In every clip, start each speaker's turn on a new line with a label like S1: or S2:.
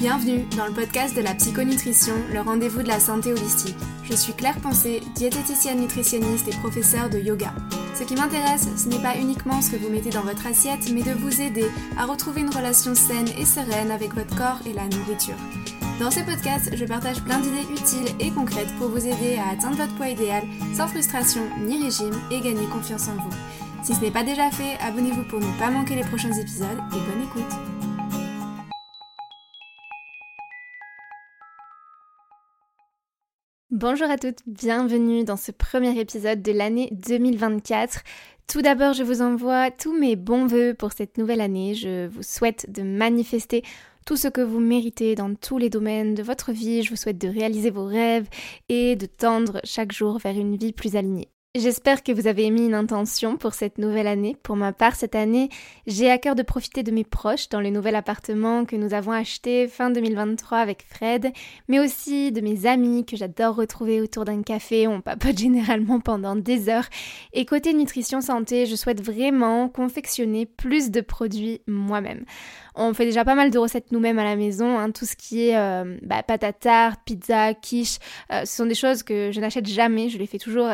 S1: Bienvenue dans le podcast de la psychonutrition, le rendez-vous de la santé holistique. Je suis Claire Pensée, diététicienne nutritionniste et professeure de yoga. Ce qui m'intéresse, ce n'est pas uniquement ce que vous mettez dans votre assiette, mais de vous aider à retrouver une relation saine et sereine avec votre corps et la nourriture. Dans ce podcast, je partage plein d'idées utiles et concrètes pour vous aider à atteindre votre poids idéal sans frustration ni régime et gagner confiance en vous. Si ce n'est pas déjà fait, abonnez-vous pour ne pas manquer les prochains épisodes et bonne écoute. Bonjour à toutes, bienvenue dans ce premier épisode de l'année 2024. Tout d'abord, je vous envoie tous mes bons voeux pour cette nouvelle année. Je vous souhaite de manifester tout ce que vous méritez dans tous les domaines de votre vie. Je vous souhaite de réaliser vos rêves et de tendre chaque jour vers une vie plus alignée. J'espère que vous avez émis une intention pour cette nouvelle année. Pour ma part, cette année, j'ai à cœur de profiter de mes proches dans le nouvel appartement que nous avons acheté fin 2023 avec Fred, mais aussi de mes amis que j'adore retrouver autour d'un café. On papote généralement pendant des heures. Et côté nutrition santé, je souhaite vraiment confectionner plus de produits moi-même. On fait déjà pas mal de recettes nous-mêmes à la maison, hein. tout ce qui est euh, bah, pâte à tarte, pizza, quiche, euh, ce sont des choses que je n'achète jamais, je les fais toujours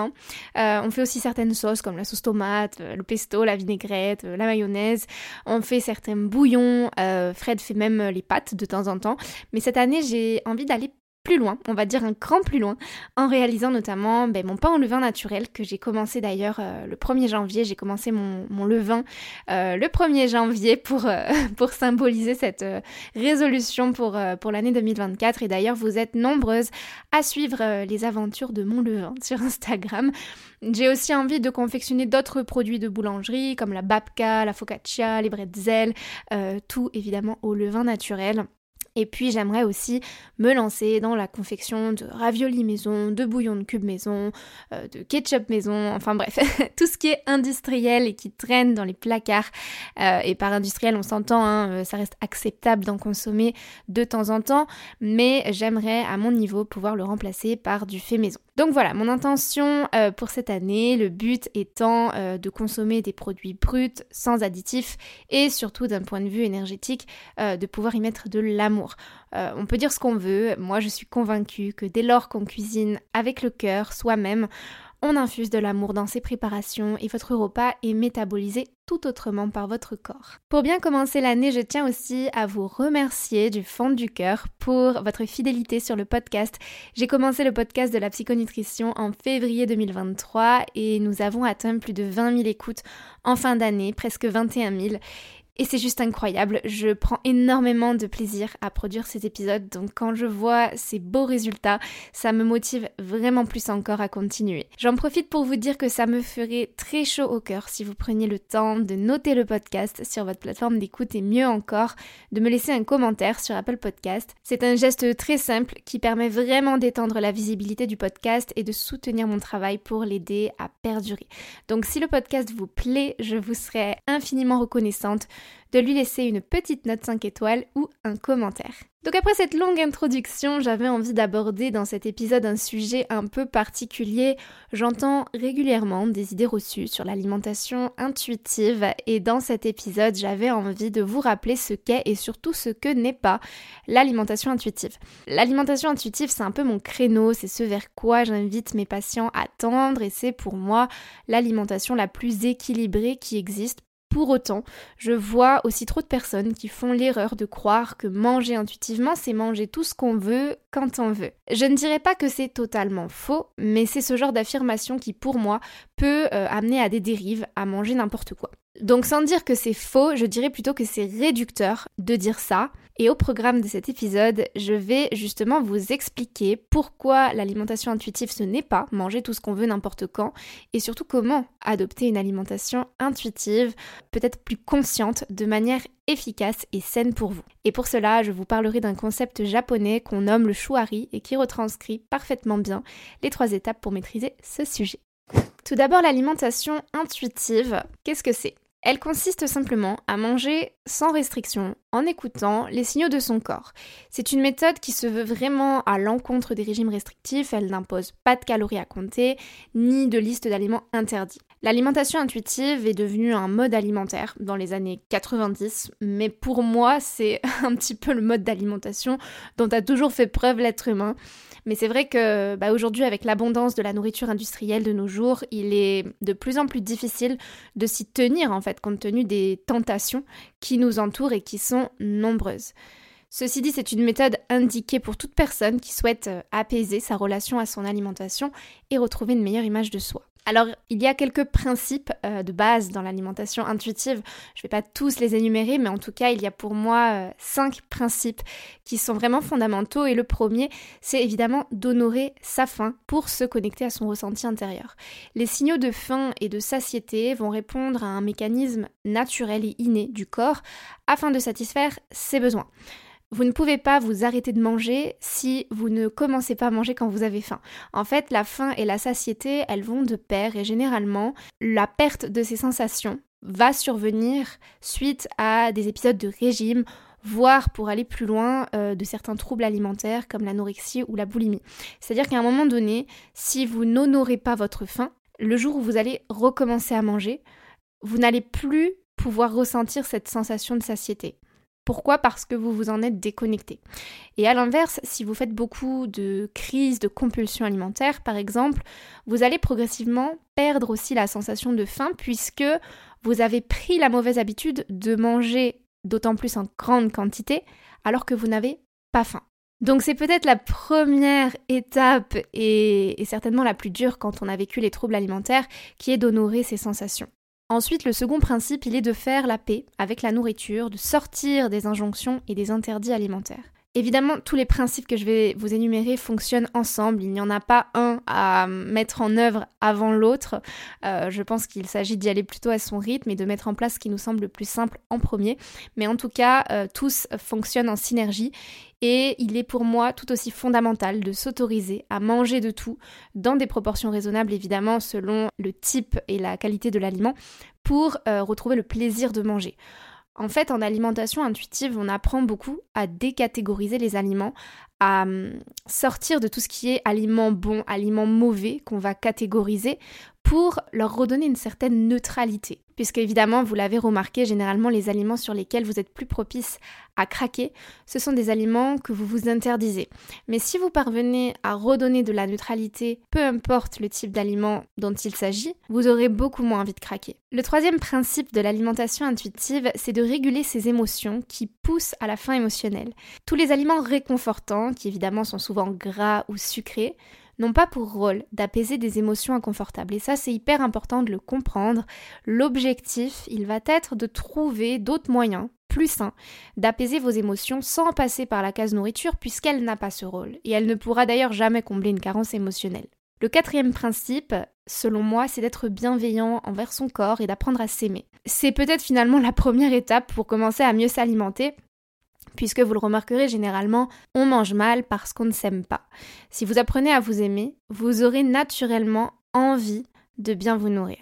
S1: euh, on fait aussi certaines sauces comme la sauce tomate, le pesto, la vinaigrette, la mayonnaise. On fait certains bouillons, Fred fait même les pâtes de temps en temps. Mais cette année, j'ai envie d'aller plus loin, on va dire un cran plus loin, en réalisant notamment ben, mon pain au levain naturel que j'ai commencé d'ailleurs euh, le 1er janvier. J'ai commencé mon, levain euh, le 1er janvier pour, euh, pour symboliser cette résolution pour, pour l'année 2024. Et d'ailleurs, vous êtes nombreuses à suivre les aventures de mon levain sur Instagram. J'ai aussi envie de confectionner d'autres produits de boulangerie comme la babka, la focaccia, les bretzels, tout évidemment au levain naturel. Et puis j'aimerais aussi me lancer dans la confection de raviolis maison, de bouillon de cube maison, euh, de ketchup maison, enfin bref, tout ce qui est industriel et qui traîne dans les placards. Euh, et par industriel, on s'entend, hein, euh, ça reste acceptable d'en consommer de temps en temps, mais j'aimerais à mon niveau pouvoir le remplacer par du fait maison. Donc voilà, mon intention pour cette année, le but étant de consommer des produits bruts, sans additifs et surtout d'un point de vue énergétique, de pouvoir y mettre de l'amour. Euh, on peut dire ce qu'on veut, moi je suis convaincue que dès lors qu'on cuisine avec le cœur, soi-même, on infuse de l'amour dans ses préparations et votre repas est métabolisé tout autrement par votre corps. Pour bien commencer l'année, je tiens aussi à vous remercier du fond du cœur pour votre fidélité sur le podcast. J'ai commencé le podcast de la psychonutrition en février 2023 et nous avons atteint plus de 20 000 écoutes en fin d'année, presque 21 000. Et c'est juste incroyable, je prends énormément de plaisir à produire ces épisodes, donc quand je vois ces beaux résultats, ça me motive vraiment plus encore à continuer. J'en profite pour vous dire que ça me ferait très chaud au cœur si vous preniez le temps de noter le podcast sur votre plateforme d'écoute et mieux encore, de me laisser un commentaire sur Apple Podcast. C'est un geste très simple qui permet vraiment d'étendre la visibilité du podcast et de soutenir mon travail pour l'aider à perdurer. Donc si le podcast vous plaît, je vous serai infiniment reconnaissante de lui laisser une petite note 5 étoiles ou un commentaire. Donc après cette longue introduction, j'avais envie d'aborder dans cet épisode un sujet un peu particulier. J'entends régulièrement des idées reçues sur l'alimentation intuitive et dans cet épisode, j'avais envie de vous rappeler ce qu'est et surtout ce que n'est pas l'alimentation intuitive. L'alimentation intuitive, c'est un peu mon créneau, c'est ce vers quoi j'invite mes patients à tendre et c'est pour moi l'alimentation la plus équilibrée qui existe pour autant, je vois aussi trop de personnes qui font l'erreur de croire que manger intuitivement, c'est manger tout ce qu'on veut quand on veut. Je ne dirais pas que c'est totalement faux, mais c'est ce genre d'affirmation qui, pour moi, peut euh, amener à des dérives, à manger n'importe quoi. Donc sans dire que c'est faux, je dirais plutôt que c'est réducteur de dire ça, et au programme de cet épisode, je vais justement vous expliquer pourquoi l'alimentation intuitive ce n'est pas manger tout ce qu'on veut n'importe quand et surtout comment adopter une alimentation intuitive, peut-être plus consciente, de manière efficace et saine pour vous. Et pour cela, je vous parlerai d'un concept japonais qu'on nomme le shuari et qui retranscrit parfaitement bien les trois étapes pour maîtriser ce sujet. Tout d'abord, l'alimentation intuitive, qu'est-ce que c'est? Elle consiste simplement à manger sans restriction en écoutant les signaux de son corps. C'est une méthode qui se veut vraiment à l'encontre des régimes restrictifs, elle n'impose pas de calories à compter ni de liste d'aliments interdits. L'alimentation intuitive est devenue un mode alimentaire dans les années 90, mais pour moi, c'est un petit peu le mode d'alimentation dont a toujours fait preuve l'être humain. Mais c'est vrai que bah, aujourd'hui, avec l'abondance de la nourriture industrielle de nos jours, il est de plus en plus difficile de s'y tenir, en fait, compte tenu des tentations qui nous entourent et qui sont nombreuses. Ceci dit, c'est une méthode indiquée pour toute personne qui souhaite euh, apaiser sa relation à son alimentation et retrouver une meilleure image de soi. Alors, il y a quelques principes euh, de base dans l'alimentation intuitive. Je ne vais pas tous les énumérer, mais en tout cas, il y a pour moi euh, cinq principes qui sont vraiment fondamentaux. Et le premier, c'est évidemment d'honorer sa faim pour se connecter à son ressenti intérieur. Les signaux de faim et de satiété vont répondre à un mécanisme naturel et inné du corps afin de satisfaire ses besoins. Vous ne pouvez pas vous arrêter de manger si vous ne commencez pas à manger quand vous avez faim. En fait, la faim et la satiété, elles vont de pair et généralement, la perte de ces sensations va survenir suite à des épisodes de régime voire pour aller plus loin euh, de certains troubles alimentaires comme l'anorexie ou la boulimie. C'est-à-dire qu'à un moment donné, si vous n'honorez pas votre faim, le jour où vous allez recommencer à manger, vous n'allez plus pouvoir ressentir cette sensation de satiété. Pourquoi? Parce que vous vous en êtes déconnecté. Et à l'inverse, si vous faites beaucoup de crises de compulsion alimentaire, par exemple, vous allez progressivement perdre aussi la sensation de faim puisque vous avez pris la mauvaise habitude de manger d'autant plus en grande quantité alors que vous n'avez pas faim. Donc c'est peut-être la première étape et, certainement la plus dure quand on a vécu les troubles alimentaires qui est d'honorer ces sensations. Ensuite, le second principe, il est de faire la paix avec la nourriture, de sortir des injonctions et des interdits alimentaires. Évidemment, tous les principes que je vais vous énumérer fonctionnent ensemble. Il n'y en a pas un à mettre en œuvre avant l'autre. Euh, je pense qu'il s'agit d'y aller plutôt à son rythme et de mettre en place ce qui nous semble le plus simple en premier. Mais en tout cas, euh, tous fonctionnent en synergie. Et il est pour moi tout aussi fondamental de s'autoriser à manger de tout, dans des proportions raisonnables évidemment selon le type et la qualité de l'aliment, pour euh, retrouver le plaisir de manger. En fait, en alimentation intuitive, on apprend beaucoup à décatégoriser les aliments, à hum, sortir de tout ce qui est aliments bons, aliments mauvais qu'on va catégoriser pour leur redonner une certaine neutralité. Puisque évidemment, vous l'avez remarqué, généralement les aliments sur lesquels vous êtes plus propice à craquer, ce sont des aliments que vous vous interdisez. Mais si vous parvenez à redonner de la neutralité, peu importe le type d'aliment dont il s'agit, vous aurez beaucoup moins envie de craquer. Le troisième principe de l'alimentation intuitive, c'est de réguler ses émotions qui poussent à la faim émotionnelle. Tous les aliments réconfortants, qui évidemment sont souvent gras ou sucrés, n'ont pas pour rôle d'apaiser des émotions inconfortables. Et ça, c'est hyper important de le comprendre. L'objectif, il va être de trouver d'autres moyens plus sains d'apaiser vos émotions sans passer par la case nourriture puisqu'elle n'a pas ce rôle. Et elle ne pourra d'ailleurs jamais combler une carence émotionnelle. Le quatrième principe, selon moi, c'est d'être bienveillant envers son corps et d'apprendre à s'aimer. C'est peut-être finalement la première étape pour commencer à mieux s'alimenter puisque vous le remarquerez généralement, on mange mal parce qu'on ne s'aime pas. Si vous apprenez à vous aimer, vous aurez naturellement envie de bien vous nourrir.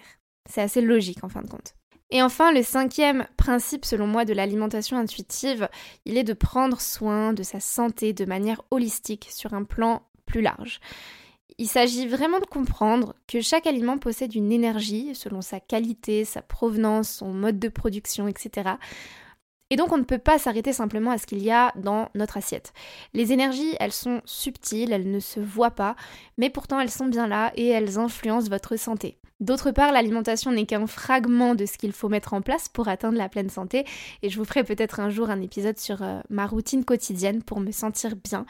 S1: C'est assez logique en fin de compte. Et enfin, le cinquième principe selon moi de l'alimentation intuitive, il est de prendre soin de sa santé de manière holistique sur un plan plus large. Il s'agit vraiment de comprendre que chaque aliment possède une énergie selon sa qualité, sa provenance, son mode de production, etc. Et donc on ne peut pas s'arrêter simplement à ce qu'il y a dans notre assiette. Les énergies, elles sont subtiles, elles ne se voient pas, mais pourtant elles sont bien là et elles influencent votre santé. D'autre part, l'alimentation n'est qu'un fragment de ce qu'il faut mettre en place pour atteindre la pleine santé, et je vous ferai peut-être un jour un épisode sur euh, ma routine quotidienne pour me sentir bien.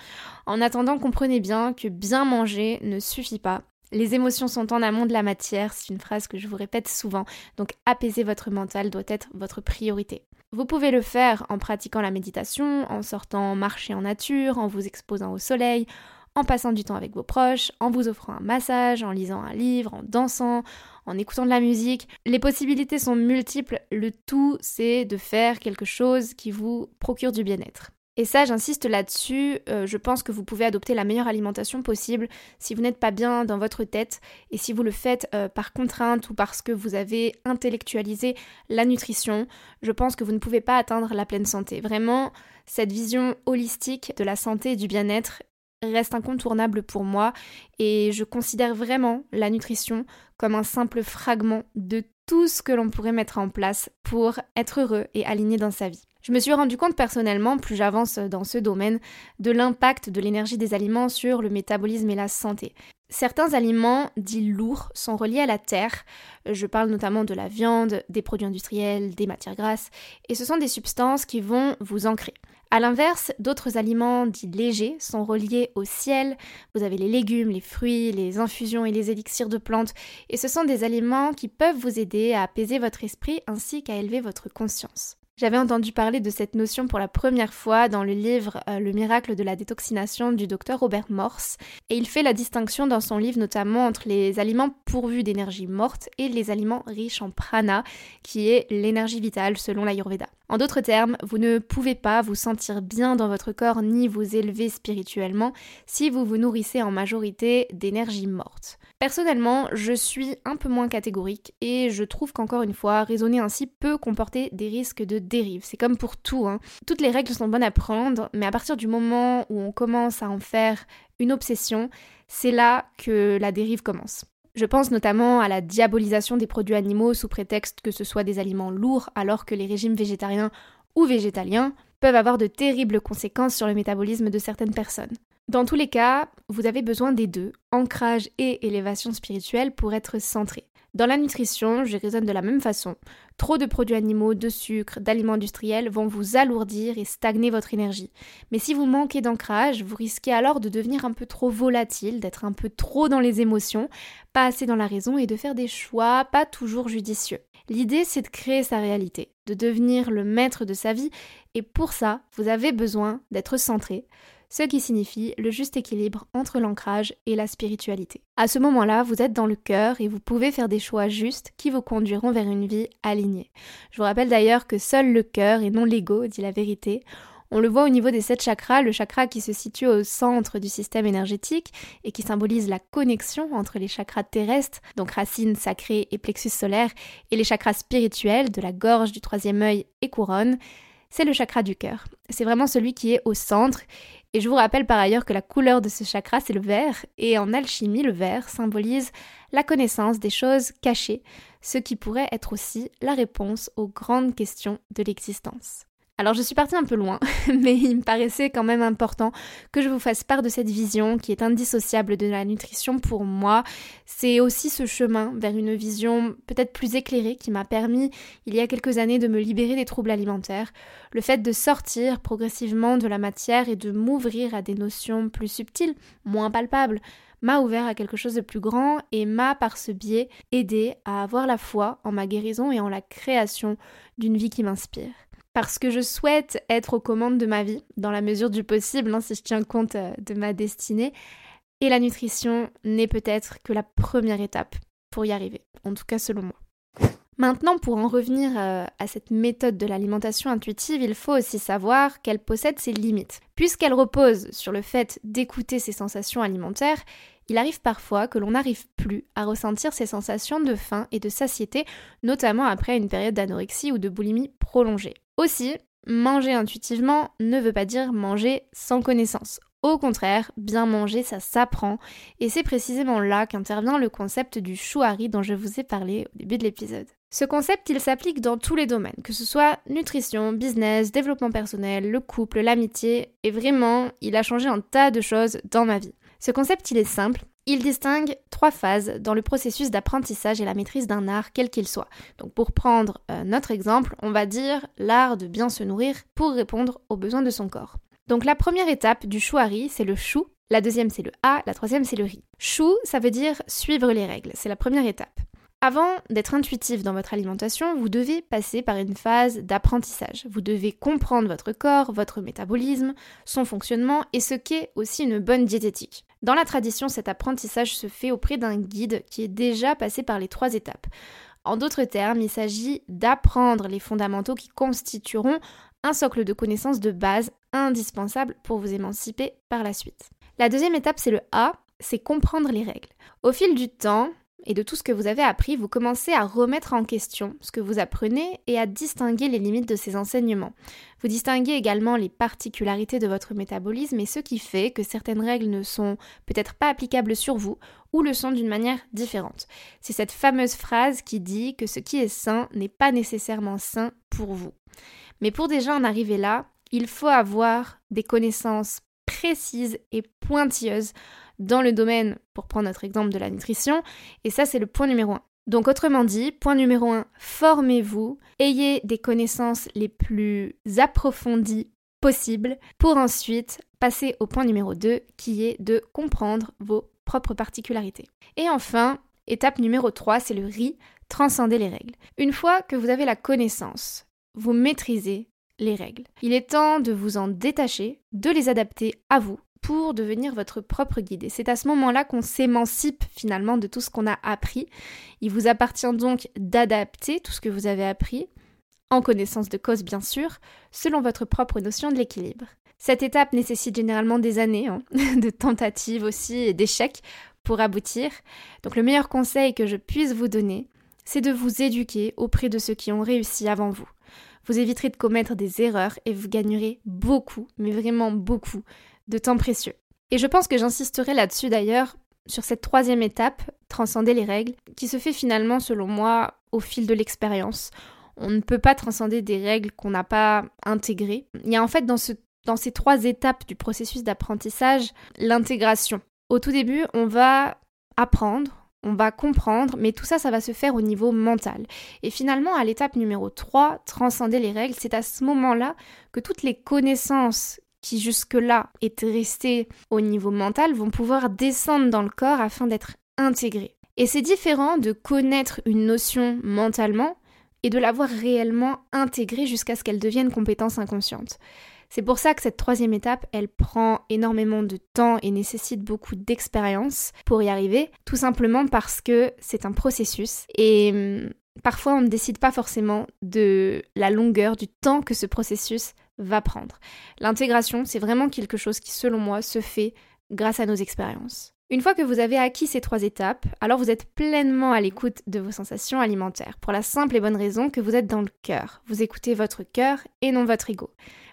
S1: En attendant, comprenez bien que bien manger ne suffit pas. Les émotions sont en amont de la matière, c'est une phrase que je vous répète souvent, donc apaiser votre mental doit être votre priorité. Vous pouvez le faire en pratiquant la méditation, en sortant marcher en nature, en vous exposant au soleil, en passant du temps avec vos proches, en vous offrant un massage, en lisant un livre, en dansant, en écoutant de la musique. Les possibilités sont multiples, le tout c'est de faire quelque chose qui vous procure du bien-être. Et ça, j'insiste là-dessus, euh, je pense que vous pouvez adopter la meilleure alimentation possible si vous n'êtes pas bien dans votre tête et si vous le faites euh, par contrainte ou parce que vous avez intellectualisé la nutrition, je pense que vous ne pouvez pas atteindre la pleine santé. Vraiment, cette vision holistique de la santé et du bien-être reste incontournable pour moi et je considère vraiment la nutrition comme un simple fragment de tout ce que l'on pourrait mettre en place pour être heureux et aligné dans sa vie. Je me suis rendu compte personnellement, plus j'avance dans ce domaine, de l'impact de l'énergie des aliments sur le métabolisme et la santé. Certains aliments dits lourds sont reliés à la terre. Je parle notamment de la viande, des produits industriels, des matières grasses, et ce sont des substances qui vont vous ancrer. A l'inverse, d'autres aliments dits légers sont reliés au ciel. Vous avez les légumes, les fruits, les infusions et les élixirs de plantes, et ce sont des aliments qui peuvent vous aider à apaiser votre esprit ainsi qu'à élever votre conscience. J'avais entendu parler de cette notion pour la première fois dans le livre euh, Le miracle de la détoxination du docteur Robert Morse, et il fait la distinction dans son livre notamment entre les aliments pourvus d'énergie morte et les aliments riches en prana, qui est l'énergie vitale selon l'Ayurveda. En d'autres termes, vous ne pouvez pas vous sentir bien dans votre corps ni vous élever spirituellement si vous vous nourrissez en majorité d'énergie morte. Personnellement, je suis un peu moins catégorique et je trouve qu'encore une fois, raisonner ainsi peut comporter des risques de dérive. C'est comme pour tout. Hein. Toutes les règles sont bonnes à prendre, mais à partir du moment où on commence à en faire une obsession, c'est là que la dérive commence. Je pense notamment à la diabolisation des produits animaux sous prétexte que ce soit des aliments lourds alors que les régimes végétariens ou végétaliens peuvent avoir de terribles conséquences sur le métabolisme de certaines personnes. Dans tous les cas, vous avez besoin des deux, ancrage et élévation spirituelle, pour être centré. Dans la nutrition, je raisonne de la même façon. Trop de produits animaux, de sucre, d'aliments industriels vont vous alourdir et stagner votre énergie. Mais si vous manquez d'ancrage, vous risquez alors de devenir un peu trop volatile, d'être un peu trop dans les émotions, pas assez dans la raison et de faire des choix pas toujours judicieux. L'idée, c'est de créer sa réalité, de devenir le maître de sa vie, et pour ça, vous avez besoin d'être centré, ce qui signifie le juste équilibre entre l'ancrage et la spiritualité. À ce moment-là, vous êtes dans le cœur et vous pouvez faire des choix justes qui vous conduiront vers une vie alignée. Je vous rappelle d'ailleurs que seul le cœur et non l'ego dit la vérité. On le voit au niveau des sept chakras, le chakra qui se situe au centre du système énergétique et qui symbolise la connexion entre les chakras terrestres, donc racines sacrées et plexus solaire, et les chakras spirituels de la gorge, du troisième œil et couronne c'est le chakra du cœur. C'est vraiment celui qui est au centre. Et je vous rappelle par ailleurs que la couleur de ce chakra, c'est le vert. Et en alchimie, le vert symbolise la connaissance des choses cachées, ce qui pourrait être aussi la réponse aux grandes questions de l'existence. Alors je suis partie un peu loin, mais il me paraissait quand même important que je vous fasse part de cette vision qui est indissociable de la nutrition pour moi. C'est aussi ce chemin vers une vision peut-être plus éclairée qui m'a permis il y a quelques années de me libérer des troubles alimentaires. Le fait de sortir progressivement de la matière et de m'ouvrir à des notions plus subtiles, moins palpables, m'a ouvert à quelque chose de plus grand et m'a par ce biais aidé à avoir la foi en ma guérison et en la création d'une vie qui m'inspire parce que je souhaite être aux commandes de ma vie, dans la mesure du possible, hein, si je tiens compte euh, de ma destinée. Et la nutrition n'est peut-être que la première étape pour y arriver, en tout cas selon moi. Maintenant, pour en revenir euh, à cette méthode de l'alimentation intuitive, il faut aussi savoir qu'elle possède ses limites. Puisqu'elle repose sur le fait d'écouter ses sensations alimentaires, il arrive parfois que l'on n'arrive plus à ressentir ces sensations de faim et de satiété, notamment après une période d'anorexie ou de boulimie prolongée. Aussi, manger intuitivement ne veut pas dire manger sans connaissance. Au contraire, bien manger, ça s'apprend, et c'est précisément là qu'intervient le concept du chouari dont je vous ai parlé au début de l'épisode. Ce concept, il s'applique dans tous les domaines, que ce soit nutrition, business, développement personnel, le couple, l'amitié, et vraiment, il a changé un tas de choses dans ma vie. Ce concept, il est simple. Il distingue trois phases dans le processus d'apprentissage et la maîtrise d'un art, quel qu'il soit. Donc pour prendre euh, notre exemple, on va dire l'art de bien se nourrir pour répondre aux besoins de son corps. Donc la première étape du chouari, c'est le chou. La deuxième, c'est le a. La troisième, c'est le riz. Chou, ça veut dire suivre les règles. C'est la première étape. Avant d'être intuitif dans votre alimentation, vous devez passer par une phase d'apprentissage. Vous devez comprendre votre corps, votre métabolisme, son fonctionnement et ce qu'est aussi une bonne diététique. Dans la tradition, cet apprentissage se fait auprès d'un guide qui est déjà passé par les trois étapes. En d'autres termes, il s'agit d'apprendre les fondamentaux qui constitueront un socle de connaissances de base indispensable pour vous émanciper par la suite. La deuxième étape, c'est le A, c'est comprendre les règles. Au fil du temps, et de tout ce que vous avez appris, vous commencez à remettre en question ce que vous apprenez et à distinguer les limites de ces enseignements. Vous distinguez également les particularités de votre métabolisme et ce qui fait que certaines règles ne sont peut-être pas applicables sur vous ou le sont d'une manière différente. C'est cette fameuse phrase qui dit que ce qui est sain n'est pas nécessairement sain pour vous. Mais pour déjà en arriver là, il faut avoir des connaissances précises et pointilleuses dans le domaine, pour prendre notre exemple de la nutrition, et ça c'est le point numéro un. Donc autrement dit, point numéro un, formez-vous, ayez des connaissances les plus approfondies possibles pour ensuite passer au point numéro 2 qui est de comprendre vos propres particularités. Et enfin, étape numéro 3, c'est le RI, transcender les règles. Une fois que vous avez la connaissance, vous maîtrisez les règles. Il est temps de vous en détacher, de les adapter à vous pour devenir votre propre guide. Et c'est à ce moment-là qu'on s'émancipe finalement de tout ce qu'on a appris. Il vous appartient donc d'adapter tout ce que vous avez appris, en connaissance de cause bien sûr, selon votre propre notion de l'équilibre. Cette étape nécessite généralement des années hein, de tentatives aussi et d'échecs pour aboutir. Donc le meilleur conseil que je puisse vous donner, c'est de vous éduquer auprès de ceux qui ont réussi avant vous. Vous éviterez de commettre des erreurs et vous gagnerez beaucoup, mais vraiment beaucoup, de temps précieux. Et je pense que j'insisterai là-dessus d'ailleurs, sur cette troisième étape, transcender les règles, qui se fait finalement, selon moi, au fil de l'expérience. On ne peut pas transcender des règles qu'on n'a pas intégrées. Il y a en fait dans, ce, dans ces trois étapes du processus d'apprentissage l'intégration. Au tout début, on va apprendre, on va comprendre, mais tout ça, ça va se faire au niveau mental. Et finalement, à l'étape numéro 3, transcender les règles, c'est à ce moment-là que toutes les connaissances qui jusque-là étaient restées au niveau mental vont pouvoir descendre dans le corps afin d'être intégrées. Et c'est différent de connaître une notion mentalement et de l'avoir réellement intégrée jusqu'à ce qu'elle devienne compétence inconsciente. C'est pour ça que cette troisième étape, elle prend énormément de temps et nécessite beaucoup d'expérience pour y arriver, tout simplement parce que c'est un processus et hum, parfois on ne décide pas forcément de la longueur du temps que ce processus va prendre. L'intégration, c'est vraiment quelque chose qui, selon moi, se fait grâce à nos expériences. Une fois que vous avez acquis ces trois étapes, alors vous êtes pleinement à l'écoute de vos sensations alimentaires, pour la simple et bonne raison que vous êtes dans le cœur. Vous écoutez votre cœur et non votre ego.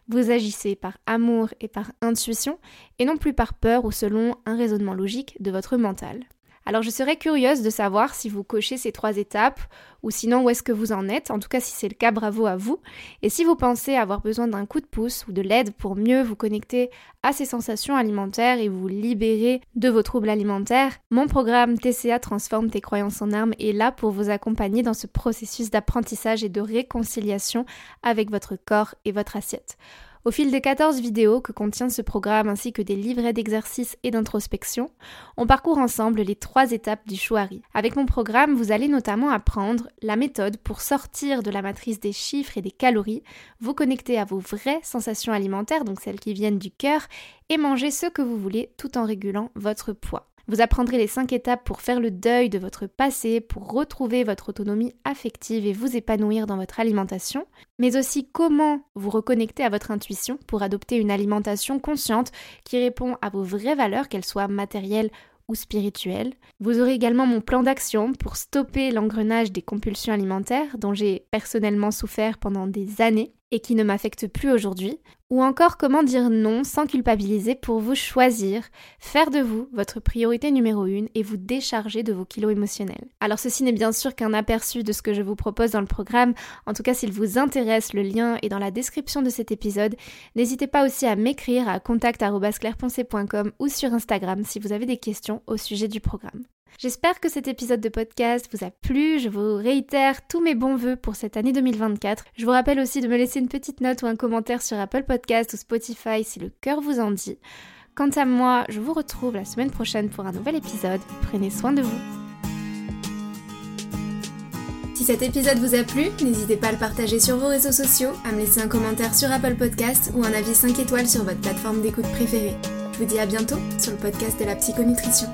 S1: Vous agissez par amour et par intuition, et non plus par peur ou selon un raisonnement logique de votre mental. Alors je serais curieuse de savoir si vous cochez ces trois étapes ou sinon où est-ce que vous en êtes. En tout cas, si c'est le cas, bravo à vous. Et si vous pensez avoir besoin d'un coup de pouce ou de l'aide pour mieux vous connecter à ces sensations alimentaires et vous libérer de vos troubles alimentaires, mon programme TCA Transforme tes croyances en armes est là pour vous accompagner dans ce processus d'apprentissage et de réconciliation avec votre corps et votre assiette. Au fil des 14 vidéos que contient ce programme ainsi que des livrets d'exercices et d'introspection, on parcourt ensemble les trois étapes du Chouari. Avec mon programme, vous allez notamment apprendre la méthode pour sortir de la matrice des chiffres et des calories, vous connecter à vos vraies sensations alimentaires, donc celles qui viennent du cœur, et manger ce que vous voulez tout en régulant votre poids. Vous apprendrez les 5 étapes pour faire le deuil de votre passé, pour retrouver votre autonomie affective et vous épanouir dans votre alimentation, mais aussi comment vous reconnecter à votre intuition pour adopter une alimentation consciente qui répond à vos vraies valeurs, qu'elles soient matérielles ou spirituelles. Vous aurez également mon plan d'action pour stopper l'engrenage des compulsions alimentaires dont j'ai personnellement souffert pendant des années et qui ne m'affecte plus aujourd'hui, ou encore comment dire non sans culpabiliser pour vous choisir, faire de vous votre priorité numéro une et vous décharger de vos kilos émotionnels. Alors ceci n'est bien sûr qu'un aperçu de ce que je vous propose dans le programme, en tout cas s'il vous intéresse, le lien est dans la description de cet épisode. N'hésitez pas aussi à m'écrire à contact.claireponcé.com ou sur Instagram si vous avez des questions au sujet du programme. J'espère que cet épisode de podcast vous a plu. Je vous réitère tous mes bons voeux pour cette année 2024. Je vous rappelle aussi de me laisser une petite note ou un commentaire sur Apple Podcast ou Spotify si le cœur vous en dit. Quant à moi, je vous retrouve la semaine prochaine pour un nouvel épisode. Prenez soin de vous. Si cet épisode vous a plu, n'hésitez pas à le partager sur vos réseaux sociaux, à me laisser un commentaire sur Apple Podcast ou un avis 5 étoiles sur votre plateforme d'écoute préférée. Je vous dis à bientôt sur le podcast de la psychonutrition.